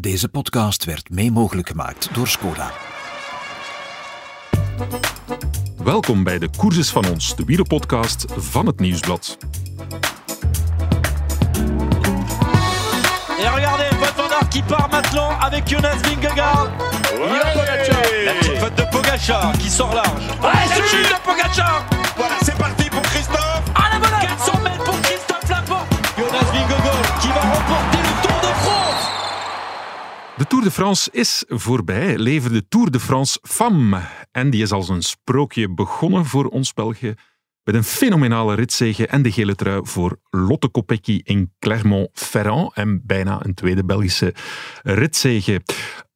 Deze podcast werd mee mogelijk gemaakt door Skoda. Welkom bij de Courses van ons, de wielerpodcast van het Nieuwsblad. Et regardez, Wout van Aert qui part maintenant avec Jonas Vingegaard. Ouais. La petite faute de Pogacar qui sort large. Ouais, c'est chute de Pogacar Voilà, c'est parti De Tour de France is voorbij, levert de Tour de France Femme. En die is als een sprookje begonnen voor ons België. Met een fenomenale ritzege en de gele trui voor Lotte Kopecky in Clermont-Ferrand. En bijna een tweede Belgische ritzege.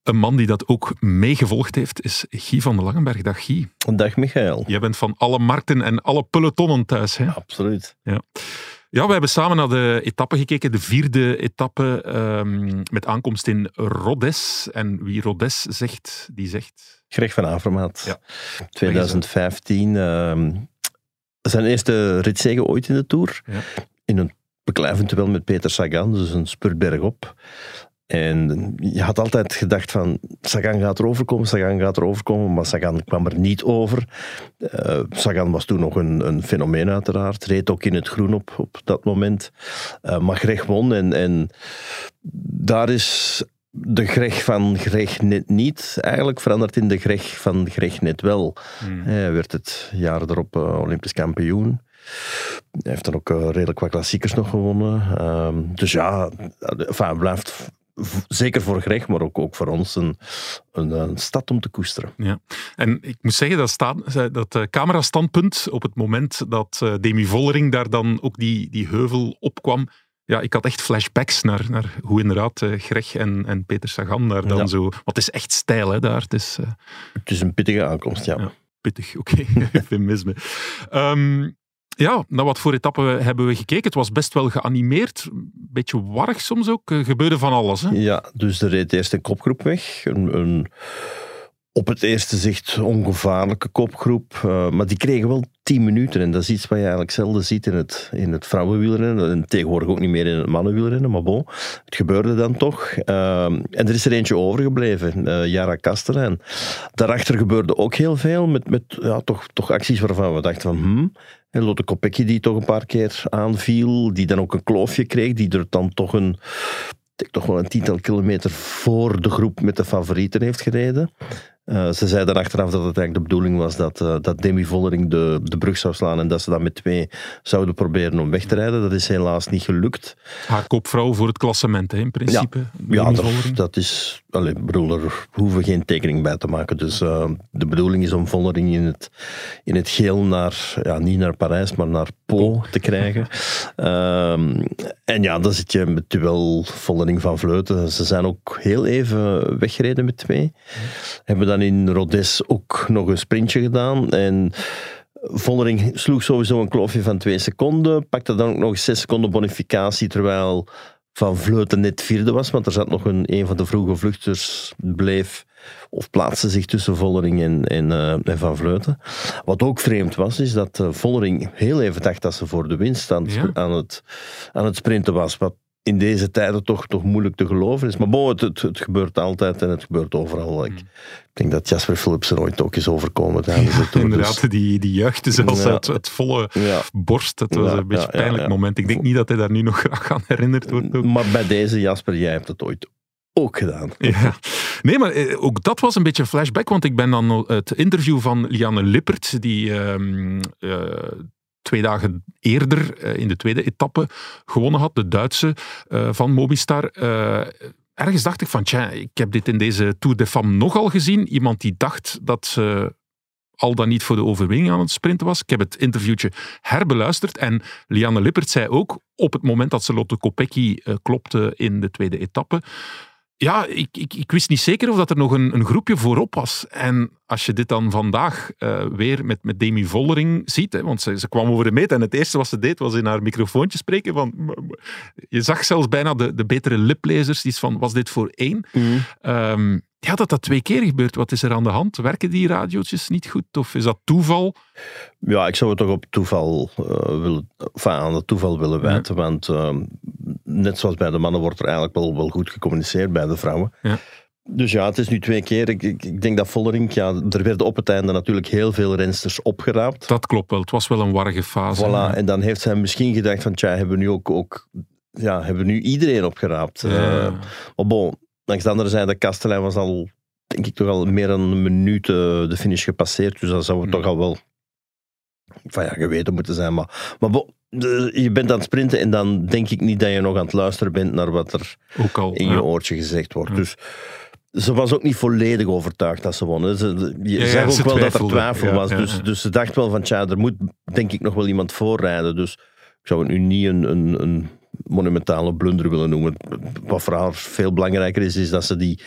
Een man die dat ook meegevolgd heeft, is Guy van de Langenberg. Dag Guy. Dag Michael. Jij bent van alle markten en alle pelotonnen thuis. Hè? Absoluut. Ja. Ja, we hebben samen naar de etappe gekeken, de vierde etappe ehm, met aankomst in Rodes. En wie Rodes zegt, die zegt... Greg van Avermaat. Ja. 2015. ehm, zijn eerste ritzege ooit in de Tour. Ja. In een beklijvend wel met Peter Sagan, dus een spurtberg op. En je had altijd gedacht van, Sagan gaat erover komen, Sagan gaat erover komen, maar Sagan kwam er niet over. Eh, Sagan was toen nog een, een fenomeen uiteraard, reed ook in het groen op, op dat moment. Eh, maar Greg won en, en daar is de Greg van Greg net niet eigenlijk veranderd in de Greg van Greg net wel. Hij werd het jaar erop eh, Olympisch kampioen. Hij heeft dan ook redelijk wat klassiekers nog gewonnen. Ehm, dus ja, enfin, blijft zeker voor Greg, maar ook, ook voor ons een, een, een stad om te koesteren. Ja. En ik moet zeggen, dat, staan, dat eh, camerastandpunt op het moment dat eh, Demi Vollering daar dan ook die, die heuvel opkwam, ja, ik had echt flashbacks naar, naar hoe inderdaad eh, Greg en, en Peter Sagan daar dan Ja. zo... Want het is echt stijl, hè, daar. Het is... Het is een pittige aankomst, ja. Ja. pittig, oké, eufemisme. Ehm ja, naar wat voor etappe hebben we gekeken? Het was best wel geanimeerd, een beetje warrig soms ook. Er gebeurde van alles. Hè? Ja, dus er reed eerst een kopgroep weg. Een, een op het eerste zicht ongevaarlijke kopgroep. eh, maar die kregen wel 10 minuten. En dat is iets wat je eigenlijk zelden ziet in het, in het vrouwenwielrennen. En tegenwoordig ook niet meer in het mannenwielrennen. Maar bon, het gebeurde dan toch. Eh, en er is er eentje overgebleven. eh Jara Kastelen. En daarachter gebeurde ook heel veel. Met, met ja, toch, toch acties waarvan we dachten van... Hmm, en Lotte Kopecky die toch een paar keer aanviel. Die dan ook een kloofje kreeg. Die er dan toch een toch wel een tiental kilometer voor de groep met de favorieten heeft gereden. Eh, ze zei dan achteraf dat het eigenlijk de bedoeling was dat, eh, dat Demi Vollering de, de brug zou slaan en dat ze dan met twee zouden proberen om weg te rijden. Dat is helaas niet gelukt. Haar kopvrouw voor het klassement, hè, in principe. Ja, Demi dat, dat is... Allee, ik bedoel, er hoeven we geen tekening bij te maken. Dus eh, de bedoeling is om Vollering in het, in het geel naar... Ja, niet naar Parijs, maar naar Po te krijgen. Ehm, en ja, dan zit je met duel Vollering van Vleuten. Ze zijn ook heel even weggereden met twee. Hebben dan in Rodes ook nog een sprintje gedaan. En Vollering sloeg sowieso een kloofje van twee seconden. Pakte dan ook nog zes seconden bonificatie, terwijl Van Vleuten net vierde was. Want er zat nog een, een van de vroege vluchters bleef of plaatste zich tussen Vollering en, en, eh, en Van Vleuten. Wat ook vreemd was, is dat eh, Vollering heel even dacht dat ze voor de winst aan, het Ja. aan, het, aan het sprinten was. Wat in deze tijden toch, toch moeilijk te geloven is. Maar bon, het, het, het gebeurt altijd en het gebeurt overal. Ik, ik denk dat Jasper Philipsen ooit ook is overkomen tijdens de Tour. Dus- Inderdaad, die, die juichte zelfs Ja. uit het volle ja. borst. Het was Ja, een beetje ja, een pijnlijk ja, ja. moment. Ik denk niet dat hij daar nu nog graag aan herinnerd wordt. ook. Maar bij deze, Jasper, jij hebt het ooit ook gedaan. Ja. Nee, maar eh, ook dat was een beetje een flashback, want ik ben dan het interview van Lianne Lippert, die ehm, eh, twee dagen eerder eh, in de tweede etappe gewonnen had, de Duitse eh, van Mobistar. Eh, ergens dacht ik van, tja, ik heb dit in deze Tour de Femme nogal gezien. Iemand die dacht dat ze al dan niet voor de overwinning aan het sprinten was. Ik heb het interviewtje herbeluisterd en Lianne Lippert zei ook op het moment dat ze Lotte Kopecky klopte in de tweede etappe, ja, ik, ik, ik wist niet zeker of dat er nog een, een groepje voorop was. En als je dit dan vandaag eh, weer met, met Demi Vollering ziet, hè, want ze, ze kwam over de meet en het eerste wat ze deed was in haar microfoontje spreken. Van, je zag zelfs bijna de, de betere liplezers, die is van, was dit voor één? Ehm, ja, dat dat twee keer gebeurt. Wat is er aan de hand? Werken die radiootjes niet goed? Of is dat toeval? Ja, ik zou het toch op toeval uh, willen, enfin, aan het toeval willen wijten. Ja. Want uh, net zoals bij de mannen wordt er eigenlijk wel, wel goed gecommuniceerd bij de vrouwen. Ja. Dus ja, het is nu twee keer. Ik, ik, ik, denk dat Vollering, ja, er werden op het einde natuurlijk heel veel rensters opgeraapt. Dat klopt wel. Het was wel een warrige fase. Voilà, en dan heeft zij misschien gedacht van, tja, hebben we nu ook, ook ja, hebben we nu iedereen opgeraapt. Ja. Uh, maar bon, langs de andere zijde, Kastelein was al, denk ik, toch al meer dan een minuut uh, de finish gepasseerd. Dus dat zou het toch al wel van ja, geweten moeten zijn. Maar, maar je bent aan het sprinten en dan denk ik niet dat je nog aan het luisteren bent naar wat er ook al, in je oortje gezegd wordt. Dus ze was ook niet volledig overtuigd dat ze won. Ze, je Ja, zag ook ze wel dat er twijfel was. dus, dus ze dacht wel van, tja, er moet denk ik nog wel iemand voorrijden. Dus ik zou het nu niet een, een, een monumentale blunder willen noemen. Wat voor haar veel belangrijker is, is dat ze die,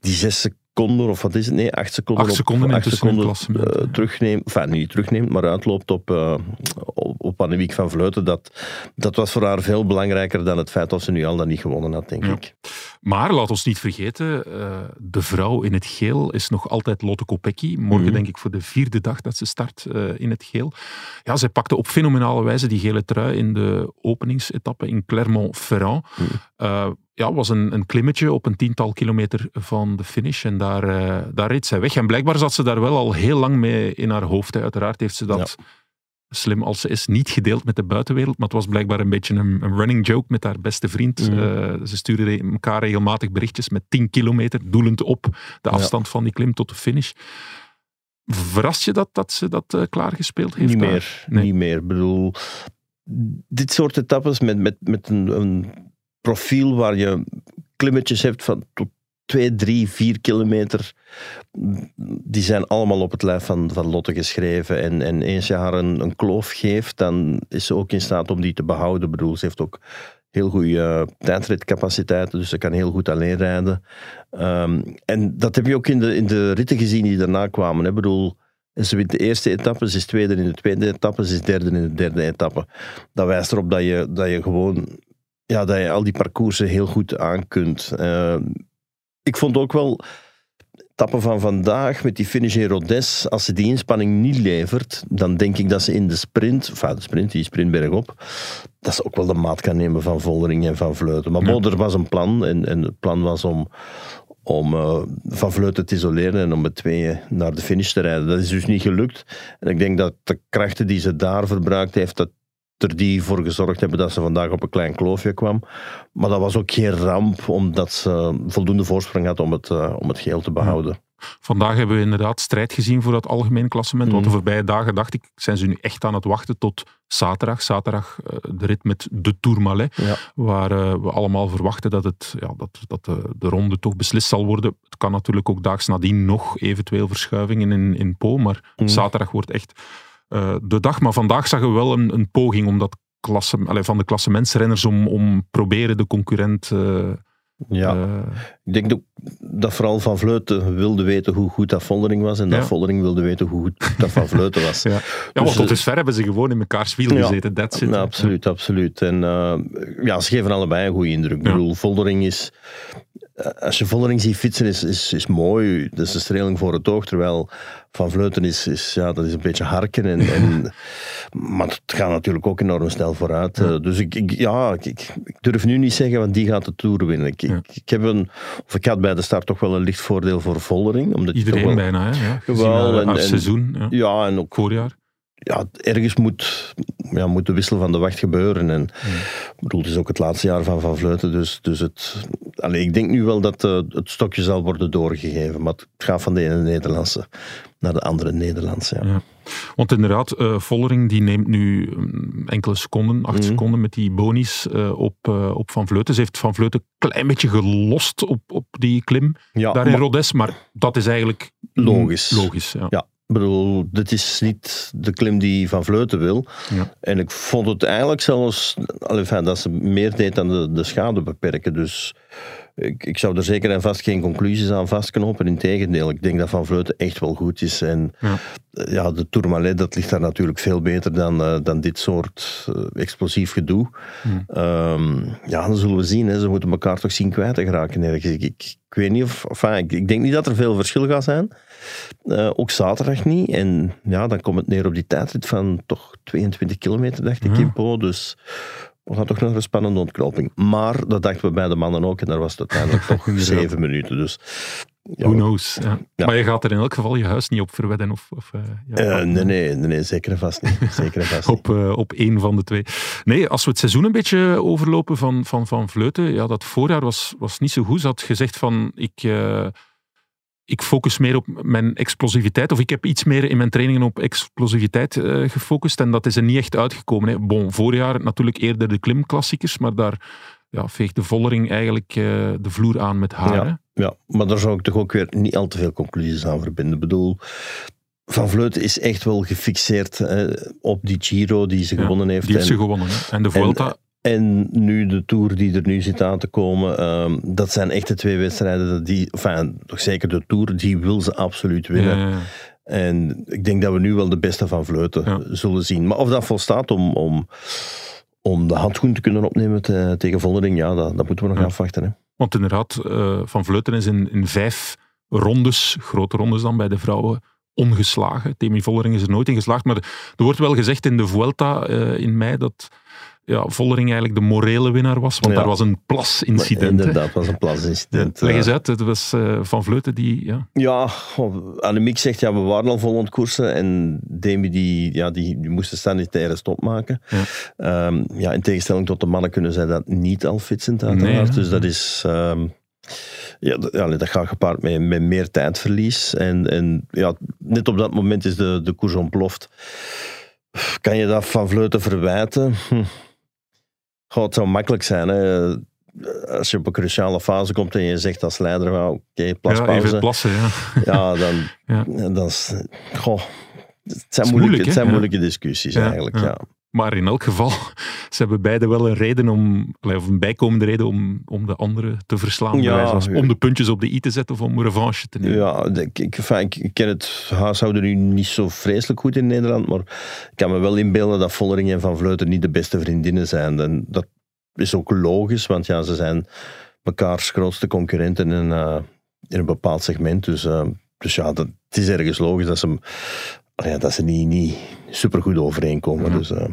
die zes seconden, of wat is het? Nee, acht seconden, Acht seconden op, tussen het klassement, eh, terugneemt. Enfin, niet terugneemt, maar uitloopt op, uh, op, op Annemiek van Vleuten. Dat, dat was voor haar veel belangrijker dan het feit dat ze nu al dat niet gewonnen had, denk Ja. ik. Maar laat ons niet vergeten, eh, de vrouw in het geel is nog altijd Lotte Kopecky. Morgen Mhm. denk ik voor de vierde dag dat ze start in het geel. Ja, zij pakte op fenomenale wijze die gele trui in de openingsetappe in Clermont-Ferrand. Mhm. Ja, was een, een klimmetje op een tiental kilometer van de finish en daar, eh, daar reed zij weg. En blijkbaar zat ze daar wel al heel lang mee in haar hoofd. hè. Uiteraard heeft ze dat, slim als ze is, niet gedeeld met de buitenwereld, maar het was blijkbaar een beetje een, een running joke met haar beste vriend. Mhm. Eh, ze sturen re- elkaar regelmatig berichtjes met 10 kilometer, doelend op de Ja. afstand van die klim tot de finish. Verrast je dat, dat ze dat eh, klaargespeeld heeft? Niet daar? meer, Nee. niet meer. Ik bedoel, dit soort etappes met, met, met een, een profiel waar je klimmetjes hebt van tot 2, 3, 4 kilometer, die zijn allemaal op het lijf van, van Lotte geschreven. En, en eens je haar een, een kloof geeft, dan is ze ook in staat om die te behouden. Ik bedoel, ze heeft ook heel goede tijdritcapaciteiten, dus ze kan heel goed alleen rijden. Ehm, en dat heb je ook in de, in de ritten gezien die daarna kwamen. Ik bedoel, ze wint de eerste etappe, ze is tweede in de tweede etappe, ze is derde in de derde etappe. Dat wijst erop dat je, dat je gewoon ja, dat je al die parcoursen heel goed aan kunt. Eh, ik vond ook wel etappe van vandaag met die finish in Rodez, als ze die inspanning niet levert, dan denk ik dat ze in de sprint, enfin de sprint, die sprint bergop, dat ze ook wel de maat kan nemen van Voldering en van Vleuten. Maar Ja. er was een plan en, en het plan was om, om eh, Van Vleuten te isoleren en om met tweeën naar de finish te rijden. Dat is dus niet gelukt. En ik denk dat de krachten die ze daar verbruikt heeft, dat er die voor gezorgd hebben dat ze vandaag op een klein kloofje kwam. Maar dat was ook geen ramp, omdat ze voldoende voorsprong had om het, eh, om het geel te behouden. Vandaag hebben we inderdaad strijd gezien voor dat algemeen klassement. Want de Mhm. voorbije dagen dacht ik, zijn ze nu echt aan het wachten tot zaterdag. Zaterdag eh, de rit met de Tourmalet. Ja. Waar eh, we allemaal verwachten dat, het, ja, dat, dat de, de ronde toch beslist zal worden. Het kan natuurlijk ook daags nadien nog eventueel verschuivingen in, in Po. Maar Mhm. zaterdag wordt echt eh, de dag. Maar vandaag zagen we wel een, een poging om dat klasse, allee, van de klassementsrenners om, om proberen de concurrent... eh, Ja. eh, Ik denk dat vooral Van Vleuten wilde weten hoe goed dat Voldering was en dat. Voldering wilde weten hoe goed dat Van Vleuten was. ja, ja want Dus, tot eh, dusver hebben ze gewoon in mekaars wiel Ja. gezeten. It. Ja, absoluut, absoluut. En ja, ze geven allebei een goede indruk. Ik bedoel, Voldering is... eh, Als je Voldering ziet fietsen, is, is, is mooi. Dat is een streling voor het oog. Terwijl Van Vleuten is, is, ja, dat is een beetje harken. En, en, maar het gaat natuurlijk ook enorm snel vooruit. Ja. Eh, dus ik, ik, ja, ik, durf nu niet zeggen, want die gaat de Tour winnen. Ik, Ja. ik, heb een, of ik had bij de start toch wel een licht voordeel voor Voldering. Omdat Iedereen wel, bijna, hè? Ja, gezien haar, en- seizoen, ja. Ja, en ook voorjaar. Ja, ergens moet, ja, moet de wissel van de wacht gebeuren. En, ik bedoel, het is ook het laatste jaar van Van Vleuten. Dus, dus het, allee, ik denk nu wel dat eh, het stokje zal worden doorgegeven. Maar het gaat van de ene Nederlandse naar de andere Nederlandse. Ja. Ja. Want inderdaad, eh, Vollering die neemt nu mm, enkele seconden, acht Mhm. seconden met die bonies eh, op, op Van Vleuten. Ze heeft Van Vleuten een klein beetje gelost op, op die klim Ja, daar in maar Rodes, maar dat is eigenlijk Logisch. logisch ja. Ja. Ik bedoel, dit is niet de klim die Van Vleuten wil. Ja. En ik vond het eigenlijk zelfs fijn, dat ze meer deed dan de, de schade beperken. Dus ik, ik zou er zeker en vast geen conclusies aan vastknopen. Integendeel, ik denk dat Van Vleuten echt wel goed is. En Ja. eh, ja, de Tourmalet, dat ligt daar natuurlijk veel beter dan, eh, dan dit soort eh, explosief gedoe. Hmm. Ehm, ja, dan zullen we zien. Hè. Ze moeten elkaar toch zien kwijt te geraken ergens. Ik, ik, ik weet niet of... Enfin, ik, ik denk niet dat er veel verschil gaat zijn. Eh, ook zaterdag niet. En ja, dan komt het neer op die tijdrit van toch 22 kilometer, dacht ik, in Po. Dus we gaan toch nog een spannende ontknoping. Maar dat dachten we bij de mannen ook. En daar was het uiteindelijk toch zeven minuten. Dus ja, Who knows? Ja. Ja. Maar je gaat er in elk geval je huis niet op verwedden. Of, of, eh, ja, eh, nee, nee, nee, nee, zeker en vast niet. Zeker en vast op, op één van de twee. Nee, als we het seizoen een beetje overlopen van, van, van Vleuten, ja, dat voorjaar was, was niet zo goed. Ze had gezegd van, ik, ik focus meer op mijn explosiviteit, of ik heb iets meer in mijn trainingen op explosiviteit eh, gefocust, en dat is er niet echt uitgekomen. Hè. Bon, voorjaar natuurlijk eerder de klimklassiekers, maar daar ja, veegt de Vollering eigenlijk eh, de vloer aan met haar. Ja. Ja, maar daar zou ik toch ook weer niet al te veel conclusies aan verbinden. Ik bedoel, Van Vleuten is echt wel gefixeerd eh, op die Giro die ze Ja, gewonnen heeft. Die heeft en, ze gewonnen. Hè. En de Vuelta, en nu de Tour die er nu zit aan te komen, ehm, dat zijn echt de twee wedstrijden. Die, enfin, toch zeker de Tour, die wil ze absoluut winnen. ja. En ik denk dat we nu wel de beste van Vleuten Ja. zullen zien. Maar of dat volstaat om, om, om de handschoen te kunnen opnemen te- tegen Vollering, ja, dat, dat moeten we nog Ja. afwachten. Hè. Want inderdaad, eh, Van Vleuten is in, in vijf rondes, grote rondes dan bij de vrouwen, ongeslagen. Temi Vollering is er nooit in geslaagd. Maar er wordt wel gezegd in de Vuelta eh, in mei dat ja, Vollering eigenlijk de morele winnaar was. Want Ja. daar was een plasincident. Inderdaad, was een plasincident. Leg eens Eh, uit, het was eh, Van Vleuten die... Ja, Ja, goh, Annemiek zegt, ja, we waren al vol aan het koersen. En Demi, die, ja, die, die moest de sanitaire stop maken. Ja. Ja. ja, in tegenstelling tot de mannen kunnen zij dat niet al fietsend uiteraard. Nee, dus dat is... ehm, ja, dat, ja, dat gaat gepaard met, met meer tijdverlies. En, en ja, net op dat moment is de, de koers ontploft. Kan je dat van Vleuten verwijten? Hm. Goh, het zou makkelijk zijn, hè. Als je op een cruciale fase komt en je zegt als leider, well, oké, ja plaspauze. even plassen. Ja. Ja, dan, Ja. dan is, goh, het zijn, moeilijk, het zijn Ja. moeilijke discussies Ja, eigenlijk. ja. Maar in elk geval, ze hebben beide wel een reden om, of een bijkomende reden om, om de andere te verslaan. Ja, om de puntjes op de i te zetten of om revanche te nemen. Ja, ik, ik, enfin, ik, ik ken het huishouden nu niet zo vreselijk goed in Nederland, maar ik kan me wel inbeelden dat Vollering en Van Vleuten niet de beste vriendinnen zijn. En dat is ook logisch, want ja, ze zijn mekaars grootste concurrenten in, eh, in een bepaald segment. Dus, eh, dus ja, dat, het is ergens logisch dat ze, ja, dat ze niet, niet supergoed overeenkomen. Ja. Dus, eh,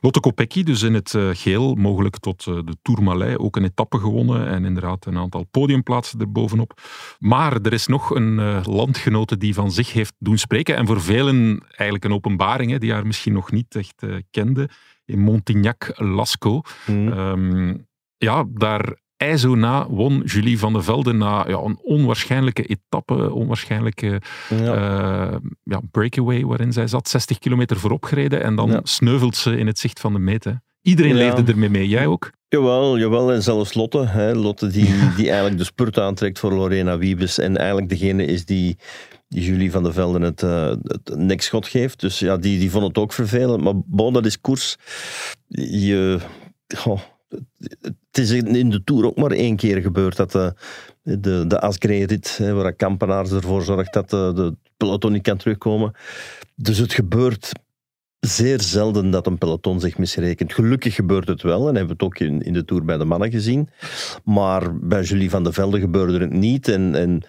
Lotte Kopecky, dus in het eh, geel, mogelijk tot eh, de Tourmalet, ook een etappe gewonnen en inderdaad een aantal podiumplaatsen erbovenop. Maar er is nog een landgenote die van zich heeft doen spreken en voor velen eigenlijk een openbaring, hè, die haar misschien nog niet echt kende, in Montignac-Lascaux. hm. Ehm, ja, daar IJzo na won Julie van de Velde na ja, een onwaarschijnlijke etappe, onwaarschijnlijke ja. eh, ja, breakaway waarin zij zat, 60 kilometer voorop gereden en dan sneuvelt ze in het zicht van de meet. hè. Iedereen leefde ermee mee, jij ook? Jawel, jawel, en zelfs Lotte. Hè. Lotte die, die eigenlijk de spurt aantrekt voor Lorena Wiebes en eigenlijk degene is die, Julie van der Velden het, eh, het nekschot geeft. Dus ja, die, die vond het ook vervelend. Maar bon, dat is koers. Je, het is in de Tour ook maar één keer gebeurd dat de, de, de Asgreen-rit, hè, waar Kampenaars ervoor zorgt dat de, de peloton niet kan terugkomen. Dus het gebeurt zeer zelden dat een peloton zich misrekent. Gelukkig gebeurt het wel, en hebben we het ook in, in de Tour bij de mannen gezien. Maar bij Julie van de Velde gebeurde het niet. En, en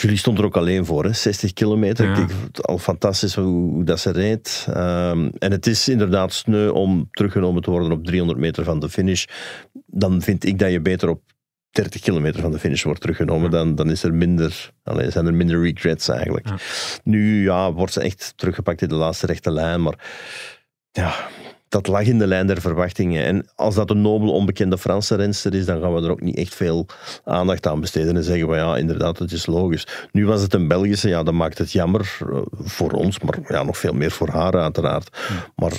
Julie stond er ook alleen voor, hè, 60 kilometer. Ja. Ik denk het al fantastisch hoe, hoe dat ze reed. Ehm, en het is inderdaad sneu om teruggenomen te worden op 300 meter van de finish. Dan vind ik dat je beter op 30 kilometer van de finish wordt teruggenomen. Ja. Dan, dan is er minder, zijn er minder regrets eigenlijk. Ja. Nu ja, wordt ze echt teruggepakt in de laatste rechte lijn. Maar ja, dat lag in de lijn der verwachtingen. En als dat een nobele, onbekende Franse renster is, dan gaan we er ook niet echt veel aandacht aan besteden en zeggen we ja, inderdaad, het is logisch. Nu was het een Belgische, ja, dat maakt het jammer eh, voor ons, maar ja, nog veel meer voor haar uiteraard. Maar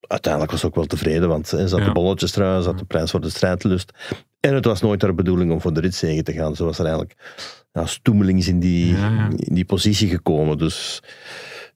uiteindelijk was ze ook wel tevreden, want hè, ze had Ja. de bolletjes trui, ze had de prijs voor de strijdlust. En het was nooit haar bedoeling om voor de ritzegen te gaan. Ze was er eigenlijk ja, stoemelings in die, ja. in die positie gekomen. Dus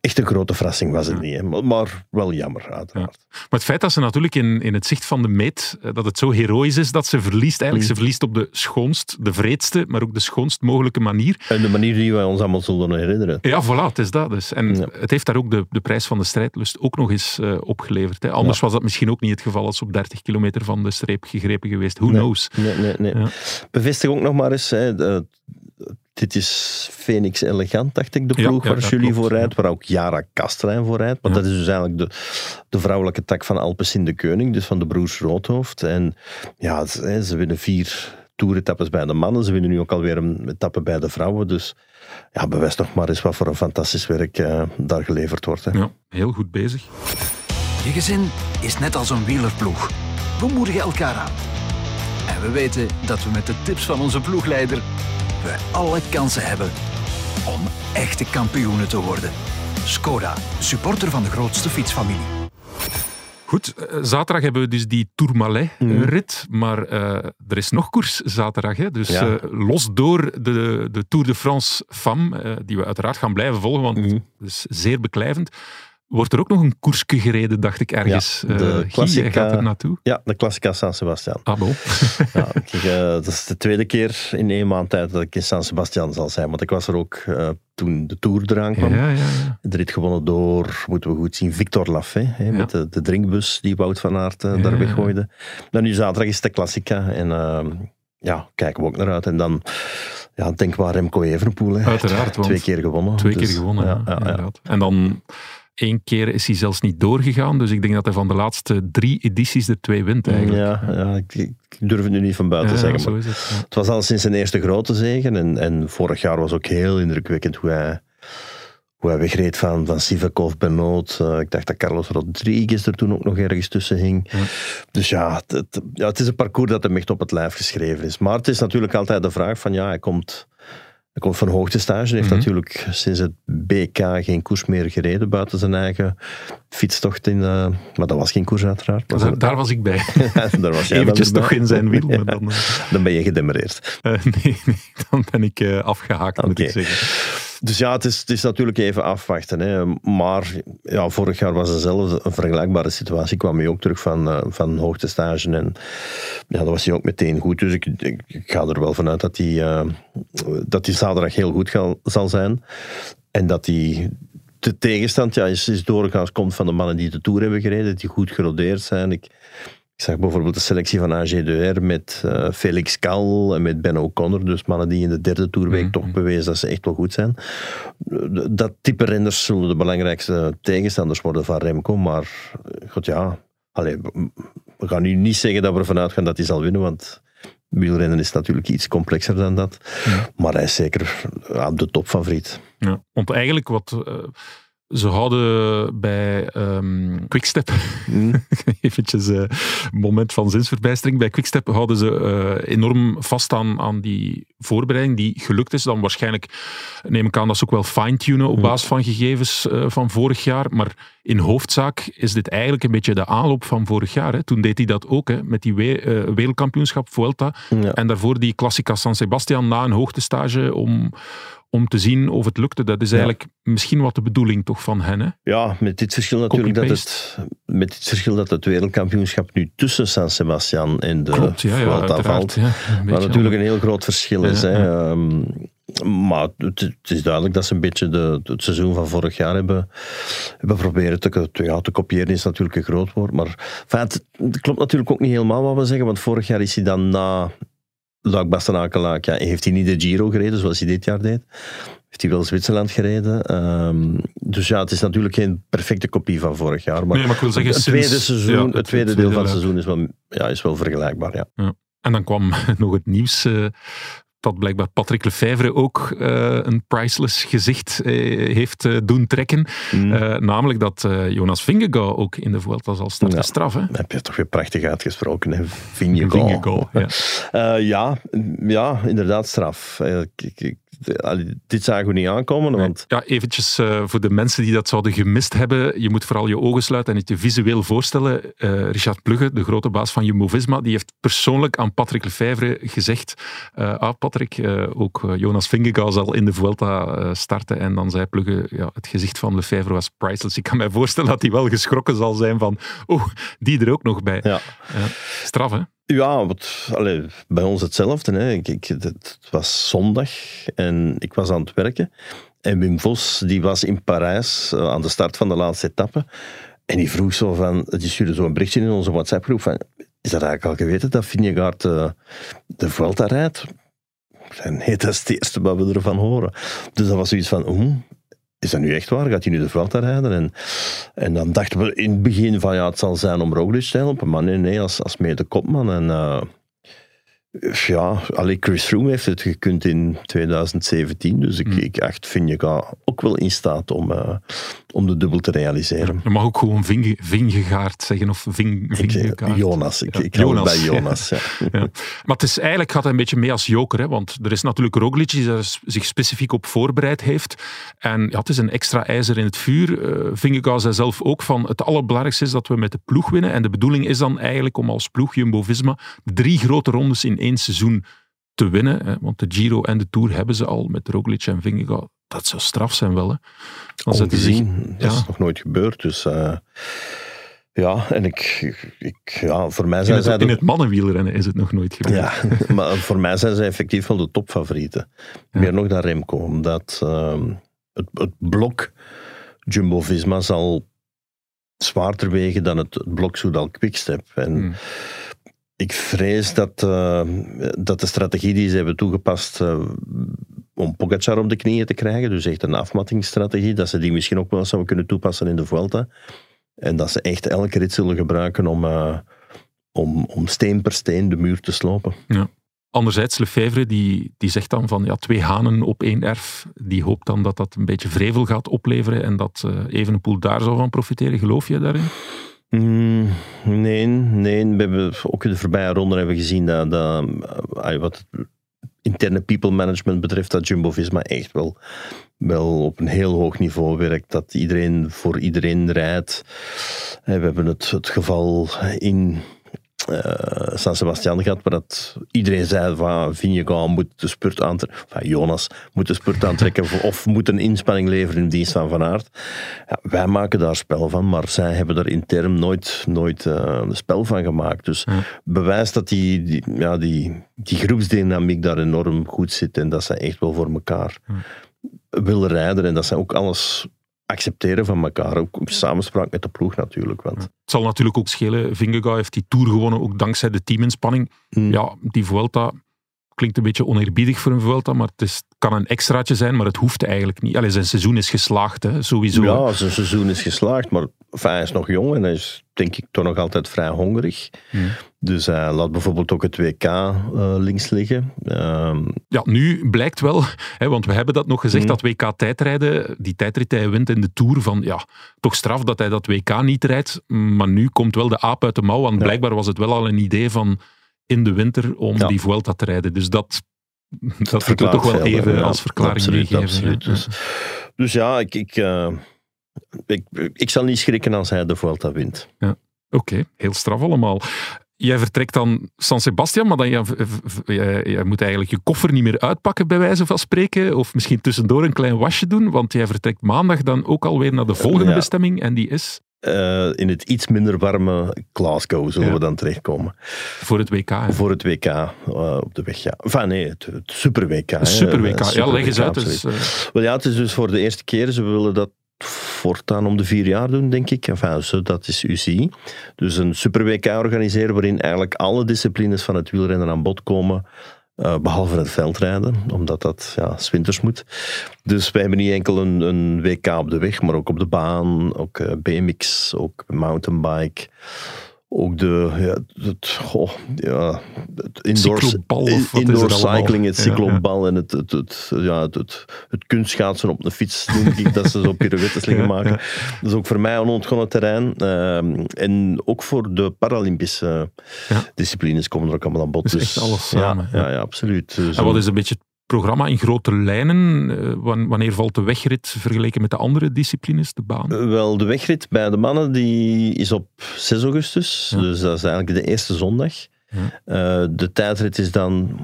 echt een grote verrassing was het niet. Maar, wel jammer, uiteraard. Maar het feit dat ze natuurlijk in, in het zicht van de meet, eh, dat het zo heroïs is dat ze verliest. Eigenlijk, Mm. ze verliest op de schoonst, de vreedste, maar ook de schoonst mogelijke manier. En de manier die wij ons allemaal zullen herinneren. Ja, voilà, het is dat dus. En Ja. het heeft daar ook de, de prijs van de strijdlust ook nog eens eh, opgeleverd. Hè. Anders was dat misschien ook niet het geval als ze op 30 kilometer van de streep gegrepen geweest. Who Nee. knows? Nee, nee, nee. Bevestig ook nog maar eens, hè, de- dit is Phoenix Elegant, dacht ik, de ploeg ja, waar klopt, voor rijdt, waar ook Jara Kastrein voor rijdt. Want Ja. dat is dus eigenlijk de, de vrouwelijke tak van Alpecin de Keuning, dus van de broers Roodhoofd. En ja, ze winnen vier toeretappes bij de mannen, ze winnen nu ook alweer een etappe bij de vrouwen. Dus ja, bewijs nog maar eens wat voor een fantastisch werk eh, daar geleverd wordt. Hè. Ja, heel goed bezig. Je gezin is net als een wielerploeg. We moedigen elkaar aan. En we weten dat we met de tips van onze ploegleider we alle kansen hebben om echte kampioenen te worden. Skoda, supporter van de grootste fietsfamilie. Goed, eh, zaterdag hebben we dus die Tourmalet-rit, maar eh, er is nog koers zaterdag. Hè? Dus Ja. eh, los door de, de Tour de France eh, die we uiteraard gaan blijven volgen, want Mhm. het is zeer beklijvend, wordt er ook nog een koersje gereden, dacht ik ergens. Ja, de Guy, jij Classica- gaat er naartoe. Ja, de Classica San Sebastian. Ah, bon. Ja, eh, dat is de tweede keer in één maand tijd dat ik in San Sebastian zal zijn. Want ik was er ook eh, toen de Tour eraan kwam. Ja, ja. De rit gewonnen door, moeten we goed zien, Victor Lafay. Hè. Met de, de drinkbus die Wout van Aert daar weggooide. Dan nu zaterdag is de Classica. En ehm, ja, kijken we ook naar uit. En dan, ja, denk maar Remco Evenepoel. Hè. Uiteraard, Twee keer gewonnen. Twee Dus, keer gewonnen, ja, ja. En dan één keer is hij zelfs niet doorgegaan, dus ik denk dat hij van de laatste drie edities er twee wint eigenlijk. Ja, ja ik, ik durf het nu niet van buiten Ja, te zeggen. Maar het. ja. het was al sinds zijn eerste grote zegen. En, en vorig jaar was ook heel indrukwekkend hoe hij, hoe hij wegreed van, van Sivakov, Benoot. Eh, ik dacht dat Carlos Rodriguez er toen ook nog ergens tussen hing. Ja. Dus ja het, het- ja, het is een parcours dat hem echt op het lijf geschreven is. Maar het is natuurlijk altijd de vraag van, ja, hij komt... Hij komt van hoogtestage. Heeft Mhm. natuurlijk sinds het BK geen koers meer gereden buiten zijn eigen fietstocht. In, eh, maar dat was geen koers uiteraard. Maar Daar, daar was ik bij. daar was jij Eventjes toch bij. in zijn wiel, Ja, dan, eh, dan ben je gedemereerd. eh, nee, nee, dan ben ik eh, afgehaakt, moet Oké. ik zeggen. Dus ja, het is, het is natuurlijk even afwachten. Hè. Maar ja, vorig jaar was hetzelfde, een vergelijkbare situatie. kwam hij ook terug van, eh, van hoogtestage. En ja, dat was hij ook meteen goed. Dus ik, ik, ik ga er wel vanuit dat hij, eh, dat hij zaterdag heel goed zal zijn. En dat hij... De tegenstand ja, is, is doorgaans komt van de mannen die de Tour hebben gereden, die goed gerodeerd zijn. Ik, ik zag bijvoorbeeld de selectie van AG2R met eh, Felix Kal en met Ben O'Connor. Dus mannen die in de derde toerweek Mhm. toch bewezen dat ze echt wel goed zijn. Eh, Dat type renners zullen de belangrijkste tegenstanders worden van Remco. Maar eh, goed, ja. Allee, we- gaan nu niet zeggen dat we ervan uitgaan dat hij zal winnen, want wielrennen is natuurlijk iets complexer dan dat. Ja. Maar hij is zeker ja, de topfavoriet. Ja, want eigenlijk wat... ze houden bij ehm Quickstep, Hm? eventjes een moment van zinsverbijstering, bij Quickstep houden ze eh, enorm vast aan, aan die voorbereiding die gelukt is. Dan waarschijnlijk neem ik aan dat ze ook wel fine-tunen op basis van gegevens eh, van vorig jaar. Maar in hoofdzaak is dit eigenlijk een beetje de aanloop van vorig jaar. Hè. Toen deed hij dat ook, hè, met die we- eh, wereldkampioenschap Vuelta. Ja. En daarvoor die Classica San Sebastian na een hoogtestage om, om te zien of het lukte. Dat is eigenlijk misschien wat de bedoeling toch van hen. Hè? Ja, met dit verschil natuurlijk dat het, met dit verschil dat het wereldkampioenschap nu tussen San Sebastian en de Klopt, ja, ja valt. Ja, Wat natuurlijk een heel groot verschil is. Hè. Ehm, maar het, het is duidelijk dat ze een beetje de, het seizoen van vorig jaar hebben, hebben proberen te, te, ja, te kopiëren. is natuurlijk een groot woord. Maar enfin, het, het klopt natuurlijk ook niet helemaal wat we zeggen. Want vorig jaar is hij dan na Luik Bastenaken ja, heeft hij niet de Giro gereden zoals hij dit jaar deed. Heeft hij wel Zwitserland gereden. Ehm, dus ja, het is natuurlijk geen perfecte kopie van vorig jaar. Maar, Nee, maar ik wil zeggen, het sinds- tweede, seizoen, ja, het tweede deel van het seizoen is wel, ja, is wel vergelijkbaar. Ja. En dan kwam nog het nieuws eh, dat blijkbaar Patrick Lefevre ook eh, een priceless gezicht eh, heeft eh, doen trekken. Mm. Namelijk dat Jonas Vingegaard ook in de Vuelta zal starten. Ja. Straf, hè? heb je toch weer prachtig uitgesproken, hè? Vingegaard. Vingegaard, ja. Ja, ja, inderdaad straf. Ik, ik, dit zagen we niet aankomen, want Ja, eventjes eh, voor de mensen die dat zouden gemist hebben. Je moet vooral je ogen sluiten en het je visueel voorstellen. Eh, Richard Plugge, de grote baas van Jumbo-Visma, die heeft persoonlijk aan Patrick Lefevre gezegd eh, ah Patrick, ook Jonas Vingegaard zal in de Vuelta starten. En dan zei Plugge, ja, het gezicht van Lefevre was priceless. Ik kan mij voorstellen dat hij wel geschrokken zal zijn van, oh, die er ook nog bij. ja. Ja, straf, hè? Ja, wat, allee, bij ons hetzelfde. Hè. Ik, ik, het, was zondag en ik was aan het werken. En Wim Vos die was in Parijs eh, aan de start van de laatste etappe. En die vroeg zo van, die stuurde zo een berichtje in onze WhatsApp-groep van, is dat eigenlijk al geweten dat Vingegaard uh, de Vuelta rijdt? Nee, dat is het eerste wat we ervan horen. Dus dat was zoiets van, oeh, is dat nu echt waar? Gaat hij nu de Vuelta rijden? En, en dan dachten we in het begin van, ja, het zal zijn om Roglic te helpen. Maar nee, nee, als, als mede kopman. En uh, ja, allee, Chris Froome heeft het gekund in 2017. Dus ik, Mm. ik acht Vingegaard ook wel in staat om, uh, om de dubbel te realiseren. Je mag ook gewoon Vinge, Vingegaard zeggen of Ving, Ik Vingegaard. Jonas, ik, Ja, ik het Jonas, bij. Jonas. Ja. Ja. Maar het is eigenlijk gaat een beetje mee als joker, hè? want er is natuurlijk Roglic die daar zich specifiek op voorbereid heeft. En ja, het is een extra ijzer in het vuur. Uh, Vingegaard zei zelf ook van het allerbelangrijkste is dat we met de ploeg winnen. En de bedoeling is dan eigenlijk om als ploeg Jumbo-Visma drie grote rondes in één seizoen te winnen. Hè? Want de Giro en de Tour hebben ze al met Roglic en Vingegaard. Dat zou straf zijn wel. Hè? Zich Ongezien, dat is ja. nog nooit gebeurd. Dus uh, ja, en ik, ik, ja, voor mij in zijn het, zij in de- het mannenwielrennen is het nog nooit gebeurd. Ja, maar voor mij zijn ze effectief wel de topfavorieten. Ja. Meer nog dan Remco, omdat ehm, het, het blok Jumbo-Visma zal zwaarder wegen dan het, het blok Soudal Quickstep. En Hmm. Ik vrees dat, eh, dat de strategie die ze hebben toegepast eh, om Pogacar op de knieën te krijgen, dus echt een afmattingsstrategie, dat ze die misschien ook wel zouden kunnen toepassen in de Vuelta. En dat ze echt elke rit zullen gebruiken om, eh, om, om steen per steen de muur te slopen. Anderzijds, Lefevre die, die zegt dan van ja, twee hanen op één erf. Die hoopt dan dat dat een beetje vrevel gaat opleveren en dat uh, Evenepoel daar zal van profiteren. Geloof je daarin? Mm, nee, nee. We hebben ook in de voorbije ronde hebben gezien dat, dat uh, wat interne people management betreft, dat Jumbo-Visma echt wel, wel op een heel hoog niveau werkt. Dat iedereen voor iedereen rijdt. We hebben het, het geval in San Sebastian gehad, waar dat iedereen zei van Vingegaard moet de spurt aantrekken, van Jonas moet de spurt aantrekken of moet een inspanning leveren in dienst van Van Aert. Ja, wij maken daar spel van, maar zij hebben er intern nooit, nooit uh, een spel van gemaakt. Dus ja. bewijst dat die, die, ja, die, die groepsdynamiek daar enorm goed zit en dat zij echt wel voor elkaar ja. willen rijden en dat zij ook alles accepteren van elkaar. Ook in samenspraak met de ploeg natuurlijk. Want... Het zal natuurlijk ook schelen. Vingegaard heeft die Tour gewonnen, ook dankzij de teaminspanning. Mm. Ja, die Vuelta klinkt een beetje oneerbiedig voor een Vuelta, maar het is, kan een extraatje zijn, maar het hoeft eigenlijk niet. Allee, zijn seizoen is geslaagd, hè, sowieso. Ja, zijn seizoen is geslaagd, maar enfin, hij is nog jong en hij is denk ik toch nog altijd vrij hongerig. Dus hij laat bijvoorbeeld ook het WK uh, links liggen. Um... Ja, nu blijkt wel, hè, want we hebben dat nog gezegd, mm. dat WK tijdrijden, die tijdrit hij wint in de Tour, van ja, toch straf dat hij dat WK niet rijdt, maar nu komt wel de aap uit de mouw, want blijkbaar was het wel al een idee van in de winter om ja. die Vuelta te rijden. Dus dat, dat, dat we toch wel even ja, als verklaring absoluut, meegeven. Absoluut. Dus, dus, ja, ik, ik, uh, ik, ik zal niet schrikken als hij de Vuelta wint. Ja. Oké, okay, heel straf allemaal. Jij vertrekt dan San Sebastian, maar dan, jij, jij moet eigenlijk je koffer niet meer uitpakken, bij wijze van spreken. Of misschien tussendoor een klein wasje doen, want jij vertrekt maandag dan ook alweer naar de volgende ja. bestemming. En die is? Uh, in het iets minder warme Glasgow zullen ja. we dan terechtkomen. Voor het WK. Hè? Voor het WK uh, op de weg, ja. Enfin, nee, het, het Super WK. Super WK, ja, leg eens uit. Dus, uh... Wel ja, het is dus voor de eerste keer. Ze willen dat voortaan om de vier jaar doen, denk ik. Enfin, zo, dat is UCI. Dus een Super WK organiseren waarin eigenlijk alle disciplines van het wielrennen aan bod komen. Uh, behalve het veldrijden, omdat dat ja, winters moet. Dus wij hebben niet enkel een, een, WK op de weg, maar ook op de baan, ook uh, BMX, ook mountainbike. Ook de, ja, het, goh, ja, het indoor, indoor cycling, het ja, ja. en het, het, het, ja, het, het, het kunstschaatsen op een fiets, noem ik dat ze zo pirouettes liggen maken. Dat is ook voor mij een ontgonnen terrein. Uh, en ook voor de Paralympische disciplines komen er ook allemaal aan bod. Dus, dus echt alles samen. Ja, ja, absoluut. En wat is een beetje programma in grote lijnen? Eh, wan- wanneer valt de wegrit vergeleken met de andere disciplines, de baan? Eh, Wel, de wegrit bij de mannen die is op 6 augustus. Ja. Dus dat is eigenlijk de eerste zondag. Eh, de tijdrit is dan,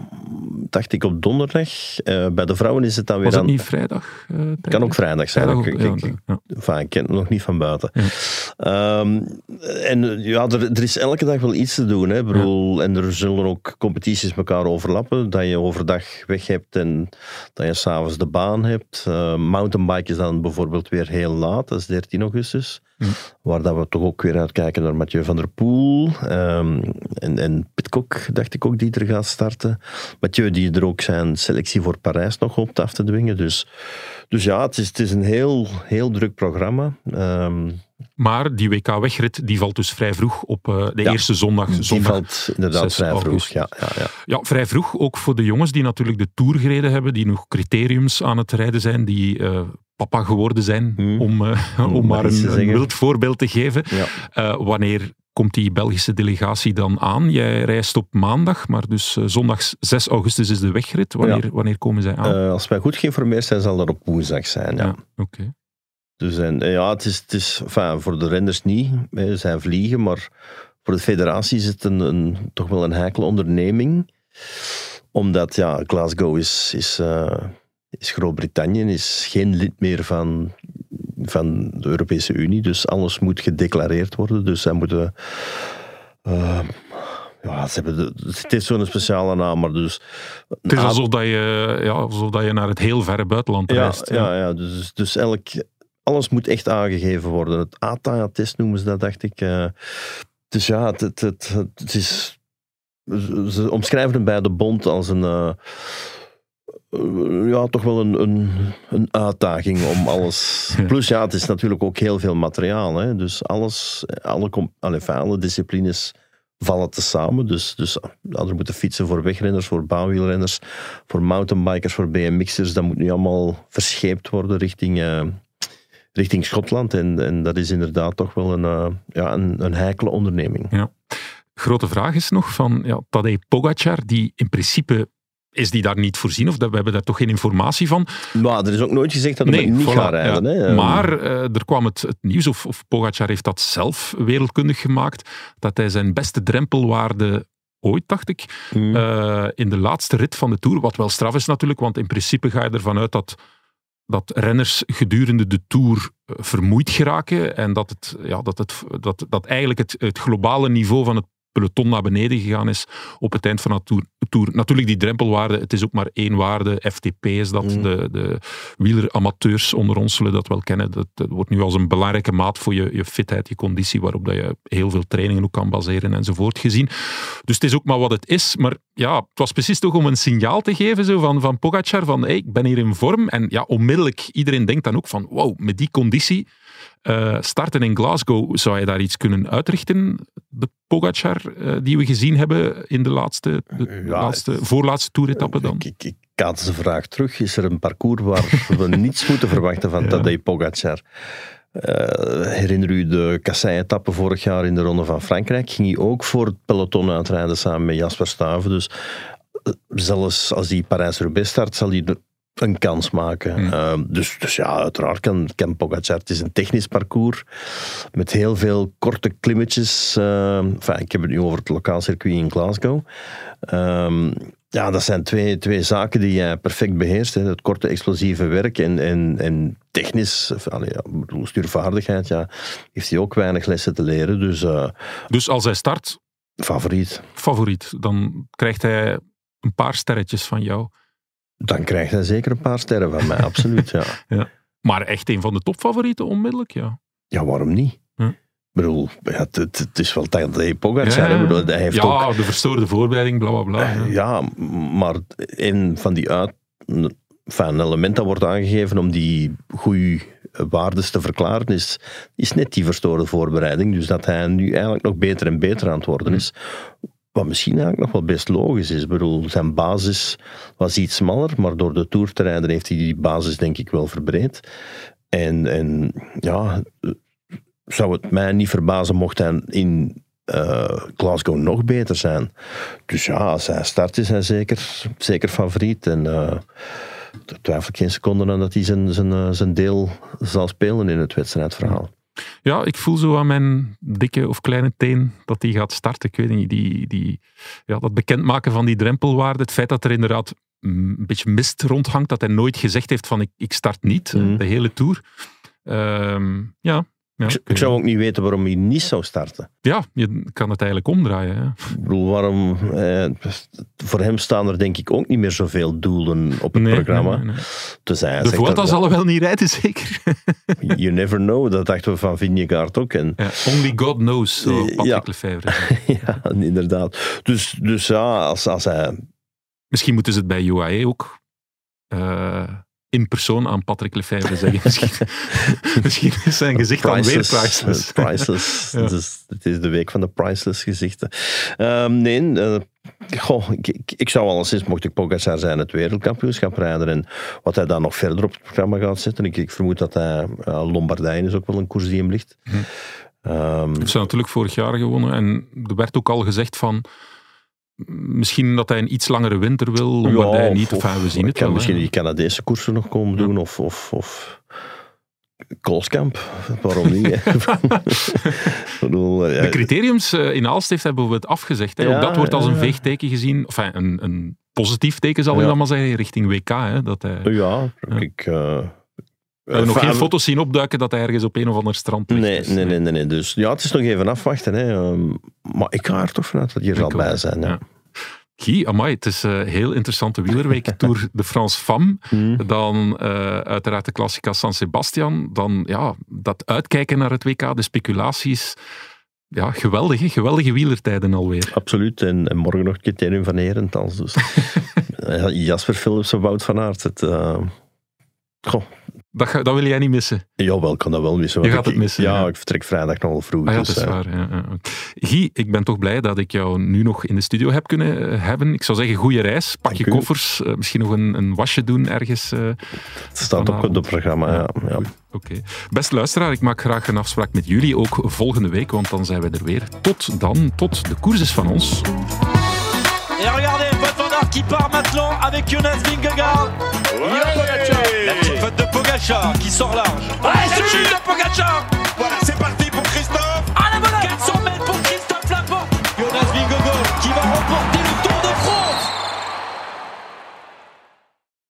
dacht ik, op donderdag. Eh, bij de vrouwen is het dan weer Was het aan... niet vrijdag? eh, kan ook vrijdag zijn. Vrijdag Ik- ja, ik- ja. Enfin, ik ken het nog niet van buiten. Ja. Ehm, en ja, er, er is elke dag wel iets te doen. Hè. En er zullen ook competities elkaar overlappen. Dat je overdag weg hebt en dat je s'avonds de baan hebt. Uh, mountainbike is dan bijvoorbeeld weer heel laat, dat is 13 augustus. Waar dat we toch ook weer uitkijken naar Mathieu van der Poel. ehm, en, en Pitcock, dacht ik ook, die er gaat starten. Mathieu die er ook zijn selectie voor Parijs nog hoopt af te dwingen. Dus, dus ja, het is, het is een heel, heel druk programma. Ehm, Maar die WK-wegrit die valt dus vrij vroeg op eh, de Ja, eerste zondag. die zondag valt inderdaad 6 vrij vroeg. ja, ja. Ja, vrij vroeg. Ook voor de jongens die natuurlijk de Tour gereden hebben, die nog criteriums aan het rijden zijn, die eh, papa geworden zijn, Hmm. om, eh, Om om maar een, een wild voorbeeld te geven. Ja. Eh, wanneer komt die Belgische delegatie dan aan? Jij reist op maandag, maar dus eh, zondag 6 augustus is de wegrit. Wanneer, wanneer komen zij aan? Als wij goed geïnformeerd zijn, zal dat op woensdag zijn. Ja. ja, oké. Dus en, ja, het is, het is enfin, voor de renners niet. Hè, zij vliegen, maar voor de federatie is het een, een, toch wel een heikele onderneming. Omdat ja, Glasgow is, is, is Groot-Brittannië, is geen lid meer van, van de Europese Unie. Dus alles moet gedeclareerd worden. Dus zij moeten. eh, ja, ze hebben de, het heeft zo'n speciale naam, maar dus... Het is alsof dat, je, ja, alsof dat je naar het heel verre buitenland Ja, reist. ja, ja dus, dus elk, alles moet echt aangegeven worden. Het ATA-test noemen ze dat, dacht ik. Eh, dus ja, het, het, het, het is... Ze omschrijven het bij de bond als een... eh, ja, toch wel een, een, een uitdaging om alles... Ja. Plus ja, het is natuurlijk ook heel veel materiaal. Hè? Dus alles, alle, alle, alle disciplines vallen te samen. Dus, dus ja, er moeten fietsen voor wegrenners, voor bouwwielrenners, voor mountainbikers, voor BMX'ers. Dat moet nu allemaal verscheept worden richting, eh, richting Schotland. En, en dat is inderdaad toch wel een, eh, ja, een, een heikele onderneming. Grote vraag is nog van ja, Tadej Pogacar, die in principe is die daar niet voorzien, of dat, we hebben daar toch geen informatie van. Maar er is ook nooit gezegd dat hij niet voilà, gaat rijden. ja. Hè? Ehm, Maar eh, er kwam het, het nieuws, of, of Pogacar heeft dat zelf wereldkundig gemaakt, dat hij zijn beste drempelwaarde ooit, dacht ik, mm, eh, in de laatste rit van de Tour, wat wel straf is natuurlijk, want in principe ga je ervan uit dat, dat renners gedurende de Tour eh, vermoeid geraken en dat, het, ja, dat, het, dat, dat eigenlijk het, het globale niveau van het peloton naar beneden gegaan is op het eind van de tour. tour. Natuurlijk die drempelwaarde, het is ook maar één waarde, FTP is dat, Mm. de, de wieleramateurs onder ons zullen dat wel kennen. Dat, dat wordt nu als een belangrijke maat voor je, je fitheid, je conditie, waarop dat je heel veel trainingen ook kan baseren enzovoort gezien. Dus het is ook maar wat het is. Maar ja, het was precies toch om een signaal te geven zo van, van Pogacar van hey, ik ben hier in vorm. En ja, onmiddellijk, iedereen denkt dan ook van wow, met die conditie eh, starten in Glasgow, zou je daar iets kunnen uitrichten? De Pogacar eh, die we gezien hebben in de laatste, de Ja, laatste, voorlaatste toeretappe dan? Ik, ik, ik kaats de vraag terug. Is er een parcours waar we niets moeten verwachten van Ja. Tadej Pogacar? Eh, herinner u de Kassei-etappe vorig jaar in de Ronde van Frankrijk? Ging hij ook voor het peloton uitrijden samen met Jasper Stuyven. Dus eh, zelfs als hij Parijs-Roubaix start, zal hij een kans maken. Eh, dus, dus ja, uiteraard kan, kan Pogacar. Het is een technisch parcours met heel veel korte klimmetjes. enfin, ik heb het nu over het lokaal circuit in Glasgow. Ehm, ja, dat zijn twee, twee zaken die jij perfect beheerst. Hè. Het korte explosieve werk en, en, en technisch, of, allee, ja, stuurvaardigheid, ja, heeft hij ook weinig lessen te leren. Dus eh, Dus als hij start, favoriet. favoriet, dan krijgt hij een paar sterretjes van jou. Dan krijgt hij zeker een paar sterren van mij, absoluut. Ja. Maar echt een van de topfavorieten onmiddellijk, ja. ja, waarom niet? Hm. Ik bedoel, ja, het, is wel Tadej Pogacar. Ja. hè. Ik bedoel, hij heeft ja, ook de verstoorde voorbereiding, bla bla bla. ja. Ja, maar een van die uit, enfin, element dat wordt aangegeven om die goede waardes te verklaren, is, is net die verstoorde voorbereiding. Dus dat hij nu eigenlijk nog beter en beter aan het worden is. Wat misschien eigenlijk nog wel best logisch is. Ik bedoel, zijn basis was iets smaller, maar door de Tour te rijden heeft hij die basis denk ik wel verbreed. En, en ja, zou het mij niet verbazen mocht hij in eh, Glasgow nog beter zijn. Dus ja, als hij start is hij zeker, zeker favoriet. En uh, daar twijfel ik geen seconde aan dat hij zijn, zijn, uh, zijn deel zal spelen in het wedstrijdverhaal. Ja, ik voel zo aan mijn dikke of kleine teen dat hij gaat starten. Ik weet niet, die, die, ja, dat bekendmaken van die drempelwaarde, het feit dat er inderdaad een beetje mist rondhangt, dat hij nooit gezegd heeft van ik, ik start niet, mm. de hele Tour. Uh, ja, ja, ik, ik, zou ook niet weten waarom hij niet zou starten. Ja, je kan het eigenlijk omdraaien. Ja. Ik bedoel, waarom... Eh, voor hem staan er denk ik ook niet meer zoveel doelen op het nee, programma. Nee, nee, dus hij de Vuelta zal wel niet rijden, zeker. you never know, dat dachten we van Vingegaard ook. En, ja, only God knows, zo Patrick ja. Inderdaad. Dus, dus ja, als, als hij... Misschien moeten ze het bij UAE ook... Uh, in persoon aan Patrick Lefevre zeggen. Misschien, misschien is zijn gezicht dan weer priceless. priceless. ja. dus, het is de week van de priceless gezichten. Um, nee, uh, goh, ik, ik, ik, zou alleszins, mocht ik Pogacar zijn, het wereldkampioenschap rijden. En wat hij dan nog verder op het programma gaat zetten. Ik, ik vermoed dat hij, uh, Lombardijn is ook wel een koers die hem ligt. Hm. Um, heeft ze natuurlijk vorig jaar gewonnen. En er werd ook al gezegd van misschien dat hij een iets langere winter wil, Lombardij ja, niet. Of, of we zien het kan wel, misschien die Canadese koersen nog komen doen. Of, of, of Koolskamp. Waarom niet? De criteriums in Aalst heeft hij bijvoorbeeld afgezegd. Hè. Ja, ook dat wordt als een veegteken gezien. Of een, een positief teken zal ik dan maar zeggen, richting WK. Hè, dat hij, ja, ik... Uh, we hebben nog geen foto's zien opduiken dat hij ergens op een of ander strand ligt. Nee, dus, nee, nee, nee, nee. Dus ja, het is nog even afwachten. Hè. Um, maar ik ga er toch vanuit dat je er zal bij zijn. Ja. Guy, amai, het is een heel interessante wielerweek. Tour de France Femme. Mm. Dan uh, uiteraard de Classica San Sebastian. Dan ja, dat uitkijken naar het WK, de speculaties. Ja, geweldig, hè? geweldige wielertijden alweer. Absoluut. En, en morgen nog criterium van Herentals. Dus. Jasper Philips en Wout van Aert. Het, uh... Goh, dat, ga, dat, wil jij niet missen? Jawel, ik kan dat wel missen. Je gaat ik, het missen. Ja, ja, ik vertrek vrijdag nog wel vroeg. Ah, ja, dus, dat is waar. Ja, ja. Guy, ik ben toch blij dat ik jou nu nog in de studio heb kunnen hebben. Ik zou zeggen, goede reis. Pak je koffers. Uh, misschien nog een, een, wasje doen ergens. Uh, het staat ook op het programma, ja. ja. Oké. Okay. Beste luisteraar, ik maak graag een afspraak met jullie ook volgende week, want dan zijn we er weer. Tot dan, tot de koers is van ons. Et regardez, van Aert qui part maintenant avec Jonas Vingegaard. Ouais. La petite faute de Pogacar qui sort large. Ouais, c'est Voilà, c'est parti